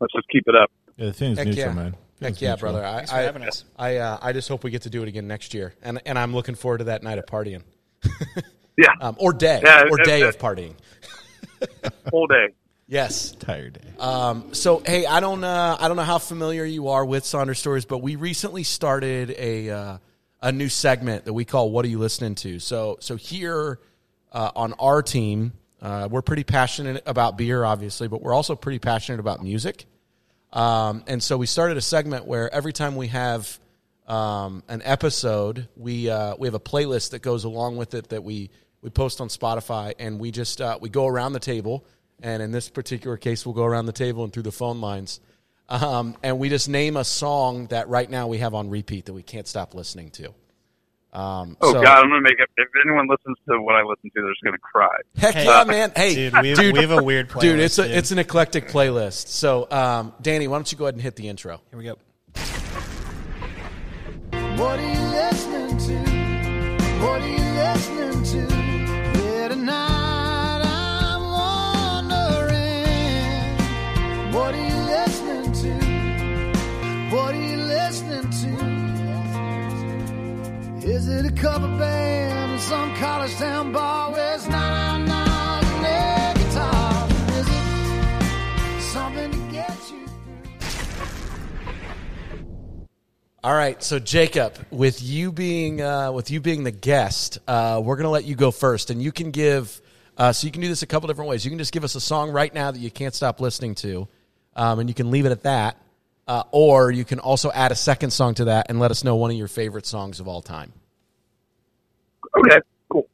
let's just keep it up. Yeah, the thing is Heck neutral, yeah. man. Heck yeah, neutral. brother! I I, having us. I, uh, I just hope we get to do it again next year, and and I'm looking forward to that night of partying, Yeah. [LAUGHS] um, or day, Yeah, or it- day it- of partying. [LAUGHS] Whole day. Yes. Tired day. Um, so hey, I don't uh, I don't know how familiar you are with Sonder's Stories, but we recently started a uh, a new segment that we call "What Are You Listening to?" So so here uh, on our team, uh, we're pretty passionate about beer, obviously, but we're also pretty passionate about music. Um, and so we started a segment where every time we have um, an episode, we uh, we have a playlist that goes along with it that we we post on Spotify, and we just uh, we go around the table, and in this particular case, we'll go around the table and through the phone lines, um, and we just name a song that right now we have on repeat that we can't stop listening to. Um, Oh so- God, I'm gonna make it. If anyone listens to what I listen to, they're just gonna cry. Heck Hey, yeah, man! Hey, dude, we, we have a weird [LAUGHS] playlist. dude, it's a, dude. it's an eclectic playlist. So, um, Danny, why don't you go ahead and hit the intro? Here we go. What are you listening to? What are you listening to? Yeah, tonight I'm wondering. What are you listening to? What are you listening to? Is it a cover band in some college town bar where it's guitar? Is it something to get you through? All right, so Jacob, with you being uh, with you being the guest, uh, we're gonna let you go first, and you can give. Uh, so you can do this a couple different ways. You can just give us a song right now that you can't stop listening to, um, and you can leave it at that. Uh, or you can also add a second song to that and let us know one of your favorite songs of all time. Okay, cool.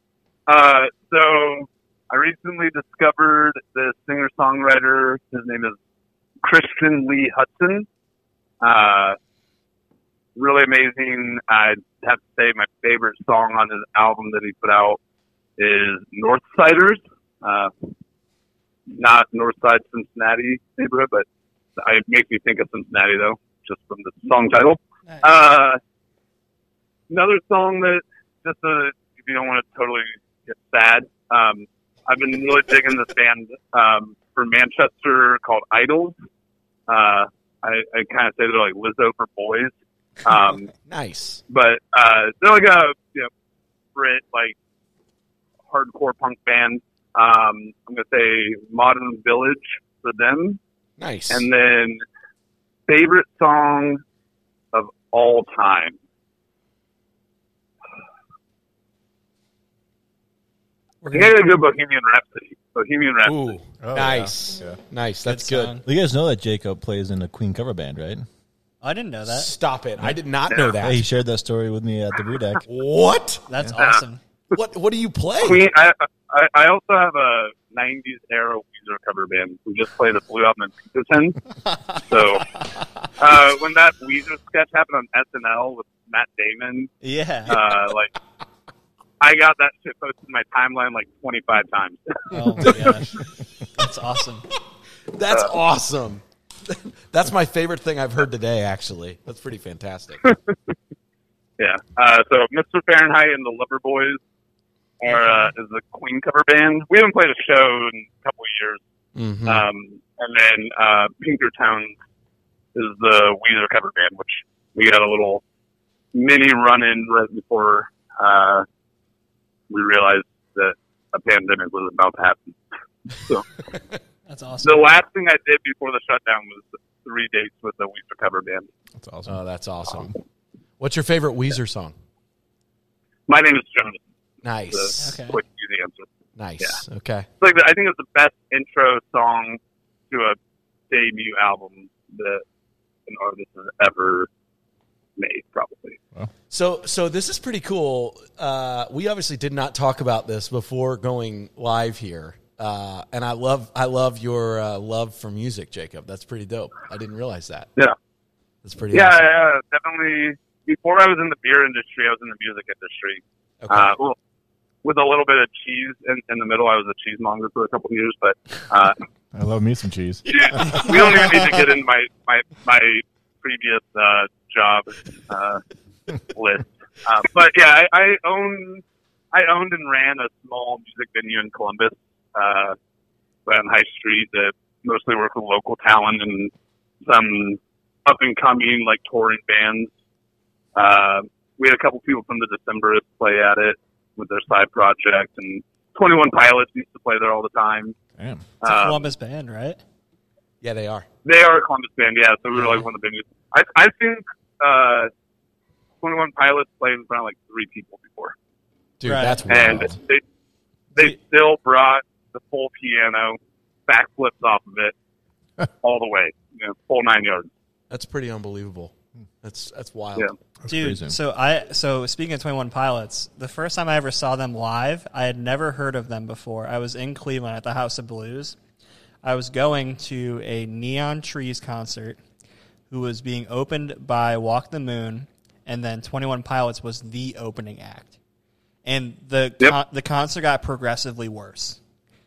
Uh, so I recently discovered this singer songwriter. His name is Christian Lee Hutson. Uh, really amazing. I'd have to say my favorite song on his album that he put out is Northsiders. Uh, not Northside Cincinnati neighborhood, but it makes me think of Cincinnati though, just from the song title. Uh, another song that just uh, you don't want to totally get sad. Um, I've been really digging this band um, from Manchester called IDLES. Uh, I, I kind of say they're like Lizzo for boys, um, [LAUGHS] Nice. but uh, they're like a you know Brit like hardcore punk band. Um, I'm gonna say Model Village for them, Nice. and then favorite song of all time. We're I think I gotta go Bohemian Rhapsody. Bohemian Rhapsody. Ooh, Oh, nice. yeah. Nice. That's Good good. song. You guys know that Jacob plays in a Queen cover band, right? I didn't know that. Stop it. I did not know that. Yeah, he shared that story with me at the brew deck. [LAUGHS] What? That's awesome. What what do you play? Queen. I, I I also have a '90s era Weezer cover band. We just played a Blue Album in Pinkerton. [LAUGHS] so uh, when that Weezer sketch happened on SNL with Matt Damon, Yeah. uh, like I got that shit posted in my timeline like 25 times. Oh my [LAUGHS] gosh. That's awesome. That's awesome. [LAUGHS] That's my favorite thing I've heard today. Actually, that's pretty fantastic. [LAUGHS] yeah. Uh, so Mr. Fahrenheit and the Lover Boys are uh, is a Queen cover band. We haven't played a show in a couple of years. Mhm. Um, and then uh, Pinkerton is the Weezer cover band, which we had a little mini run in right before uh, we realized that a pandemic was about to happen. So [LAUGHS] That's awesome. the last thing I did before the shutdown was three dates with the Weezer cover band. That's awesome. Oh, that's awesome. What's your favorite Weezer song? My name is Jonas. Nice. The Okay. quick, easy answer. Nice. Okay. It's like the, I think it's the best intro song to a debut album that an artist has ever made, probably. So, so this is pretty cool. Uh, we obviously did not talk about this before going live here, uh, and I love, I love your uh, love for music, Jacob. That's pretty dope. I didn't realize that. Yeah. That's pretty. Yeah, awesome. yeah, definitely. Before I was in the beer industry, I was in the music industry. Okay. Uh, well, with a little bit of cheese in, in the middle, I was a cheesemonger for a couple of years. But uh, [LAUGHS] I love me some cheese. [LAUGHS] we don't even need to get into my my my previous uh, job uh, list. Uh, but yeah, I, I own I owned and ran a small music venue in Columbus, uh, on High Street that mostly worked with local talent and some up and coming like touring bands. Uh, we had a couple people from the Decemberists play at it with their side project, and Twenty One Pilots used to play there all the time. Damn. It's a Um, Columbus band, right? Yeah, they are. They are a Columbus band, yeah. So we were like one of the biggest. I I've seen uh, Twenty One Pilots played in front of like three people before, Dude, Right. that's and wild. they they still brought the full piano, backflips off of it, [LAUGHS] all the way, you know, full nine yards. That's pretty unbelievable. That's that's wild. Yeah. That's Dude, crazy. so I so speaking of Twenty One Pilots, the first time I ever saw them live, I had never heard of them before. I was in Cleveland at the House of Blues. I was going to a Neon Trees concert, who was being opened by Walk the Moon, and then Twenty One Pilots was the opening act, and the Yep. con- the concert got progressively worse.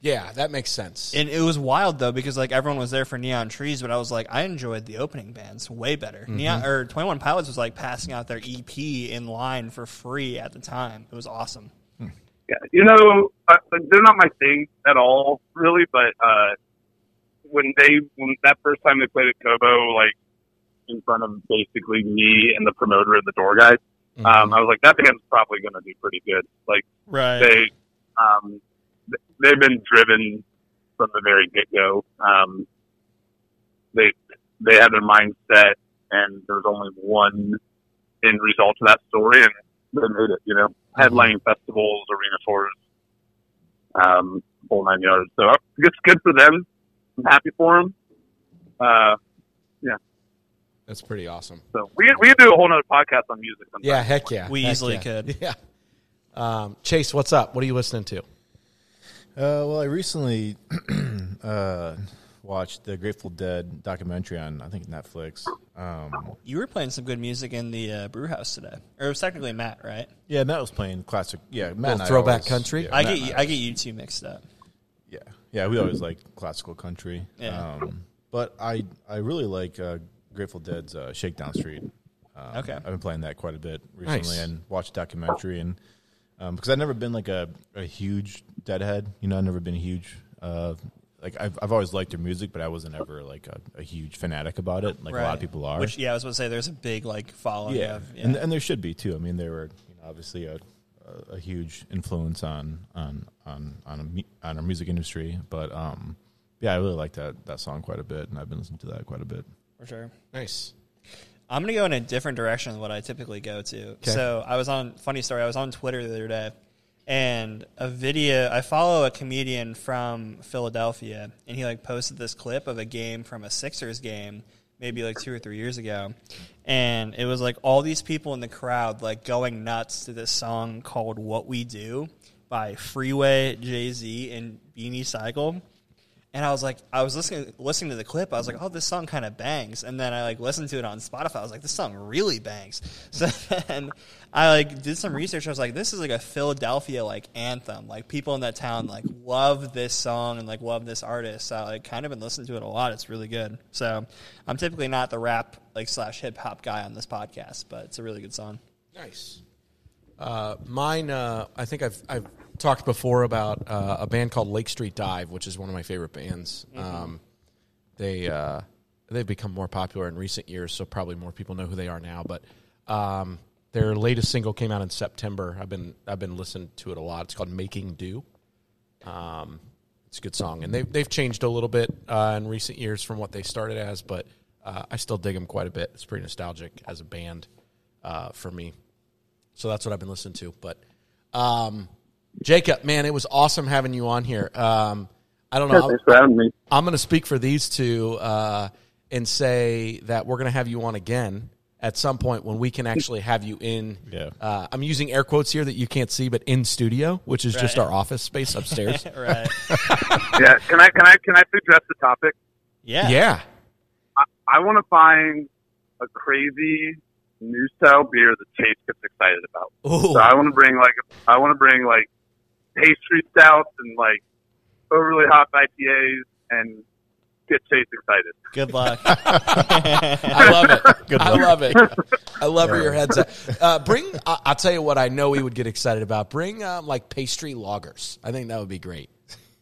Yeah, that makes sense. And it was wild though because like everyone was there for Neon Trees, but I was like, I enjoyed the opening bands way better. Mm-hmm. Neon or Twenty One Pilots was like passing out their EP in line for free at the time. It was awesome. Yeah, you know, uh, they're not my thing at all, really. But uh, when they when that first time they played at Kobo, like in front of basically me and the promoter and the door guy, Mm-hmm. um, I was like, that band's probably going to do pretty good. Like Right. they, um, they've been driven from the very get go. Um, they they had their mindset, and there was only one end result to that story, and they made it. You know, headlining festivals, arena tours, um, whole nine yards. So it's good for them. I'm happy for them. Uh, That's pretty awesome. so we we could do a whole nother podcast on music. Sometime. Yeah, heck yeah. We Heck easily yeah. could. [LAUGHS] Yeah. Um, Chase, what's up? What are you listening to? Uh, well, I recently [CLEARS THROAT] uh, watched the Grateful Dead documentary on I think Netflix. Um, You were playing some good music in the uh, brew house today. Or it was technically Matt, right? yeah, Matt was playing classic. Yeah, Matt Little and I throwback always- country? yeah, I Matt get and you, I get you two mixed up. Yeah, yeah, we always like classical country. Yeah. Um, but I I really like uh, Grateful Dead's uh, Shakedown Street. Um, Okay. I've been playing that quite a bit recently Nice. and watched the documentary and um, because I've never been like a, a huge Deadhead. You know, I've never been huge. Uh, like I've I've always liked their music, but I wasn't ever like a, a huge fanatic about it. Like a lot of people are. Which yeah, I was going to say there's a big like following yeah, of yeah. and and there should be too. I mean, they were you know, obviously a, a, a huge influence on on on on, a, on our music industry. But um, yeah, I really like that that song quite a bit, and I've been listening to that quite a bit. For sure. Nice. I'm gonna go in a different direction than what I typically go to. So I was on funny story. I was on Twitter the other day, and a video. I follow a comedian from Philadelphia, and he like posted this clip of a game from a Sixers game, maybe like two or three years ago, and it was like all these people in the crowd like going nuts to this song called "What We Do" by Freeway, Jay Z, and Beanie Sigel. And I was like, I was listening listening to the clip. I was like, oh, this song kind of bangs. And then I like listened to it on Spotify. I was like, this song really bangs. [LAUGHS] So then I like did some research. I was like, this is like a Philadelphia like anthem. Like people in that town like love this song and like love this artist. So I like kind of been listening to it a lot. It's really good. So I'm typically not the rap like slash hip hop guy on this podcast, but it's a really good song. Nice. Uh, mine, uh, I think I've I've talked before about uh, a band called Lake Street Dive, which is one of my favorite bands. Um, they uh, they've become more popular in recent years, so probably more people know who they are now. But um, their latest single came out in September. I've been I've been listening to it a lot. It's called Making Do. Um, it's a good song, and they've they've changed a little bit uh, in recent years from what they started as, but uh, I still dig them quite a bit. It's pretty nostalgic as a band uh, for me. So that's what I've been listening to. But um, Jacob, man, it was awesome having you on here. Um, I don't know. Thanks for having me. I'm going to speak for these two uh, and say that we're going to have you on again at some point when we can actually have you in. Yeah. Uh, I'm using air quotes here that you can't see, but in studio, which is just our office space upstairs. [LAUGHS] right. [LAUGHS] Yeah, can I can I can I suggest the topic? Yeah. yeah. I want to find a crazy new style beer that Chase gets excited about. Ooh. So I want to bring like I want to bring like pastry stouts and like overly hot IPAs and get Chase excited. Good luck. [LAUGHS] I love it. Good I luck. love it. I love where your head's at. Uh, bring, I, I'll tell you what I know we would get excited about. Bring um, like pastry lagers. I think that would be great.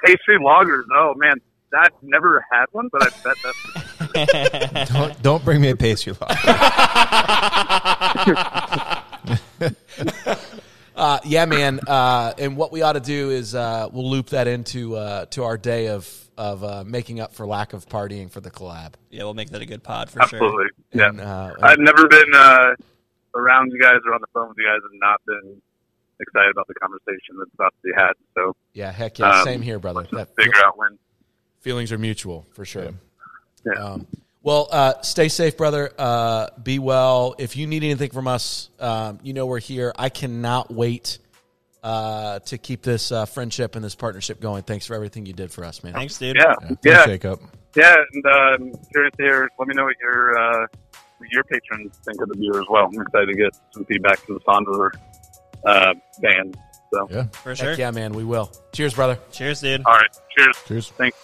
Pastry lagers. Oh man, I've never had one, but I bet that's [LAUGHS] Don't, don't bring me a pastry log. [LAUGHS] Uh, yeah, man. Uh, and what we ought to do is uh, we'll loop that into uh, to our day of of uh, making up for lack of partying for the collab. Yeah, we'll make that a good pod for sure. Absolutely. Yeah. And, uh, I've never been uh, around you guys or on the phone with you guys and not been excited about the conversation that's about to be had. So yeah, heck yeah, Um, same here, brother. That figure out when. feelings are mutual for sure. Yeah. Um, well, uh, stay safe, brother. Uh, be well. If you need anything from us, um, you know we're here. I cannot wait uh, to keep this uh, friendship and this partnership going. Thanks for everything you did for us, man. Thanks, dude. Yeah. Thanks, Yeah. Jacob. Yeah. And um, curious to hear. Let me know what your uh, your patrons think of the beer as well. I'm excited to get some feedback from the Sonder uh, band. So, Yeah. For sure. Heck yeah, man. We will. Cheers, brother. Cheers, dude. all right. Cheers. Cheers. Thanks.